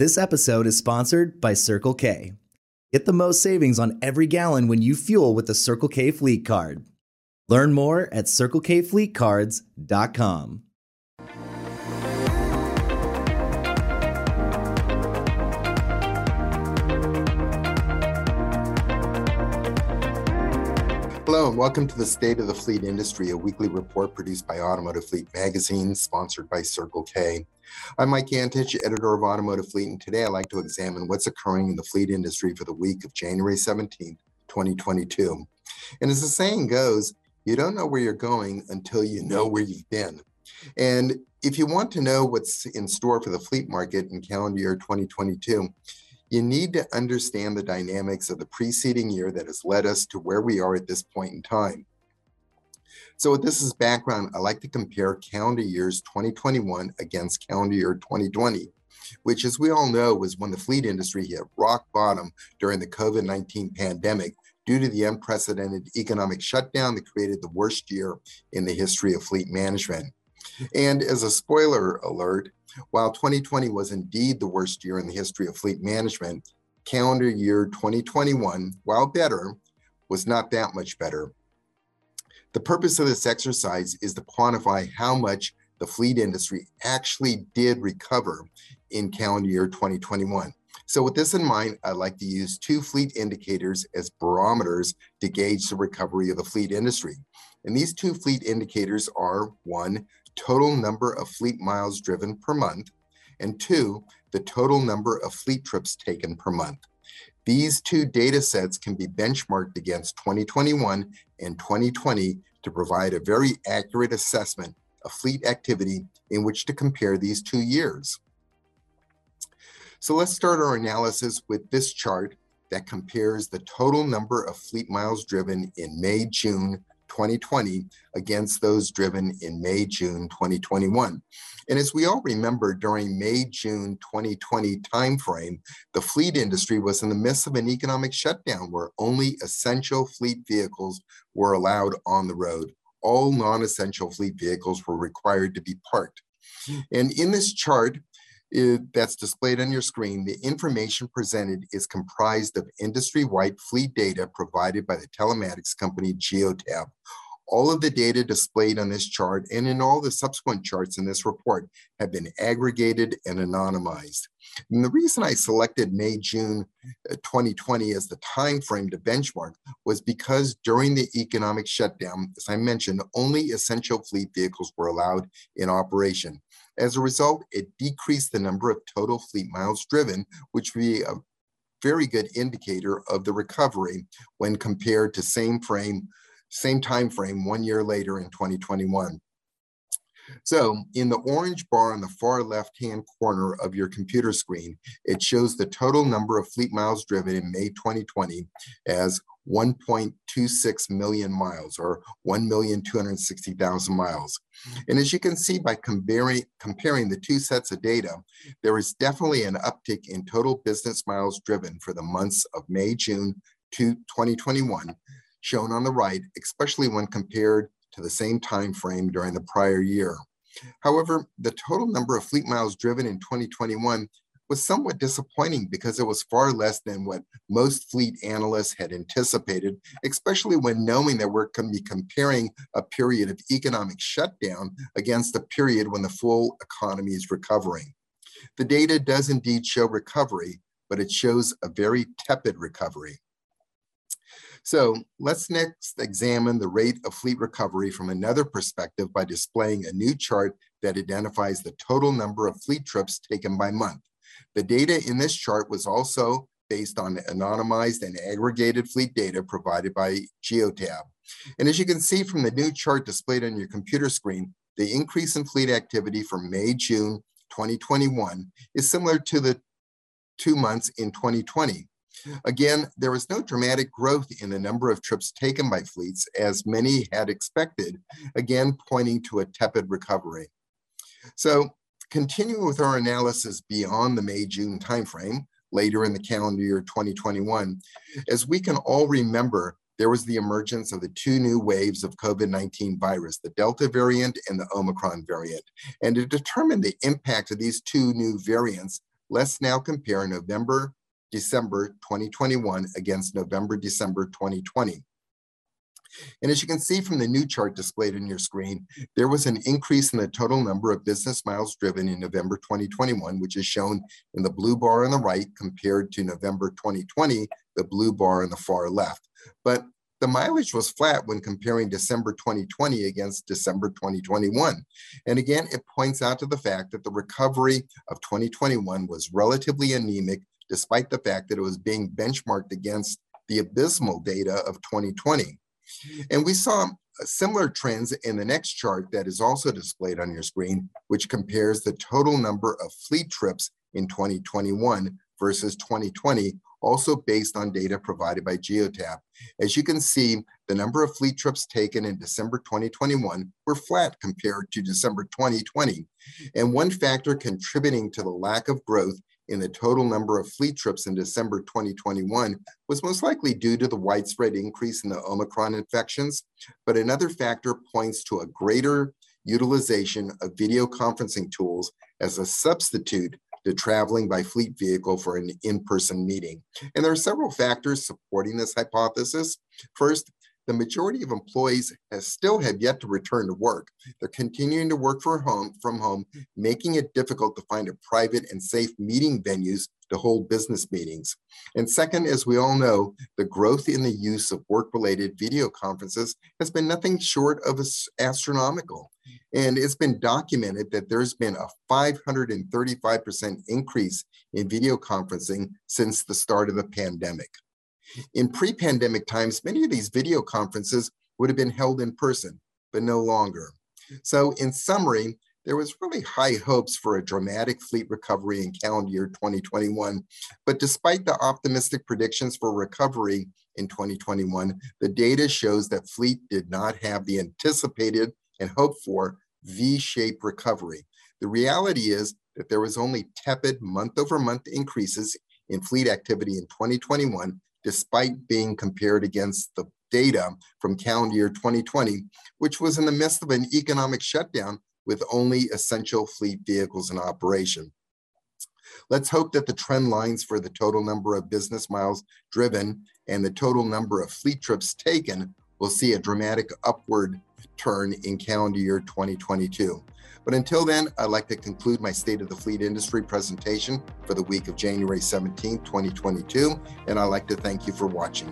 This episode is sponsored by Circle K. Get the most savings on every gallon when you fuel with the Circle K Fleet Card. Learn more at CircleKFleetCards.com. Hello, and welcome to the State of the Fleet Industry, a weekly report produced by Automotive Fleet Magazine, sponsored by Circle K. I'm Mike Antich, editor of Automotive Fleet, and today I'd like to examine what's occurring in the fleet industry for the week of January 17, 2022. And as the saying goes, you don't know where you're going until you know where you've been. And if you want to know what's in store for the fleet market in calendar year 2022, you need to understand the dynamics of the preceding year that has led us to where we are at this point in time. So with this as background, I like to compare calendar years 2021 against calendar year 2020, which as we all know was when the fleet industry hit rock bottom during the COVID-19 pandemic due to the unprecedented economic shutdown that created the worst year in the history of fleet management. And as a spoiler alert, while 2020 was indeed the worst year in the history of fleet management, calendar year 2021, while better, was not that much better. The purpose of this exercise is to quantify how much the fleet industry actually did recover in calendar year 2021. So with this in mind, I'd like to use two fleet indicators as barometers to gauge the recovery of the fleet industry. And these two fleet indicators are one, total number of fleet miles driven per month, and two, the total number of fleet trips taken per month. These two data sets can be benchmarked against 2021 and 2020 to provide a very accurate assessment of fleet activity in which to compare these two years. So let's start our analysis with this chart that compares the total number of fleet miles driven in May, June, 2020 against those driven in May, June 2021. And as we all remember, during May, June 2020 timeframe, the fleet industry was in the midst of an economic shutdown where only essential fleet vehicles were allowed on the road. All non-essential fleet vehicles were required to be parked. And in this chart, it, that's displayed on your screen, the information presented is comprised of industry-wide fleet data provided by the telematics company Geotab. All of the data displayed on this chart and in all the subsequent charts in this report have been aggregated and anonymized. And the reason I selected May, June 2020 uh, as the time frame to benchmark was because during the economic shutdown, as I mentioned, only essential fleet vehicles were allowed in operation. As a result, it decreased the number of total fleet miles driven, which would be a very good indicator of the recovery when compared to same frame, same time frame one year later in 2021. So in the orange bar on the far left-hand corner of your computer screen, it shows the total number of fleet miles driven in May 2020 as 1.26 million miles or 1,260,000 miles. And as you can see by comparing, comparing the two sets of data, there is definitely an uptick in total business miles driven for the months of May, June to 2021, shown on the right, especially when compared to the same time frame during the prior year. However, the total number of fleet miles driven in 2021 was somewhat disappointing because it was far less than what most fleet analysts had anticipated, especially when knowing that we're going to be comparing a period of economic shutdown against a period when the full economy is recovering. The data does indeed show recovery, but it shows a very tepid recovery. So let's next examine the rate of fleet recovery from another perspective by displaying a new chart that identifies the total number of fleet trips taken by month. The data in this chart was also based on anonymized and aggregated fleet data provided by Geotab. And as you can see from the new chart displayed on your computer screen, the increase in fleet activity from May, June 2021 is similar to the two months in 2020. Again, there was no dramatic growth in the number of trips taken by fleets as many had expected, again pointing to a tepid recovery. So Continuing with our analysis beyond the May-June timeframe, later in the calendar year 2021, as we can all remember, there was the emergence of the two new waves of COVID-19 virus, the Delta variant and the Omicron variant. And to determine the impact of these two new variants, let's now compare November, December 2021 against November, December 2020. And as you can see from the new chart displayed on your screen, there was an increase in the total number of business miles driven in November 2021, which is shown in the blue bar on the right compared to November 2020, the blue bar on the far left. But the mileage was flat when comparing December 2020 against December 2021. And again, it points out to the fact that the recovery of 2021 was relatively anemic, despite the fact that it was being benchmarked against the abysmal data of 2020. And we saw uh, similar trends in the next chart that is also displayed on your screen, which compares the total number of fleet trips in 2021 versus 2020, also based on data provided by Geotab. As you can see, the number of fleet trips taken in December 2021 were flat compared to December 2020. And one factor contributing to the lack of growth in the total number of fleet trips in December 2021 was most likely due to the widespread increase in the Omicron infections, but another factor points to a greater utilization of video conferencing tools as a substitute to traveling by fleet vehicle for an in-person meeting. And there are several factors supporting this hypothesis. First, the majority of employees still have yet to return to work. They're continuing to work for home, from home, making it difficult to find a private and safe meeting venues to hold business meetings. And second, as we all know, the growth in the use of work-related video conferences has been nothing short of astronomical. And it's been documented that there's been a 535% increase in video conferencing since the start of the pandemic. In pre pandemic times, many of these video conferences would have been held in person, but no longer. So, in summary, there was really high hopes for a dramatic fleet recovery in calendar year 2021. But despite the optimistic predictions for recovery in 2021, the data shows that fleet did not have the anticipated and hoped for V shaped recovery. The reality is that there was only tepid month over month increases in fleet activity in 2021 despite being compared against the data from calendar year 2020, which was in the midst of an economic shutdown with only essential fleet vehicles in operation. Let's hope that the trend lines for the total number of business miles driven and the total number of fleet trips taken will see a dramatic upward turn in calendar year 2022. But until then, I'd like to conclude my State of the Fleet Industry presentation for the week of January 17, 2022, and I'd like to thank you for watching.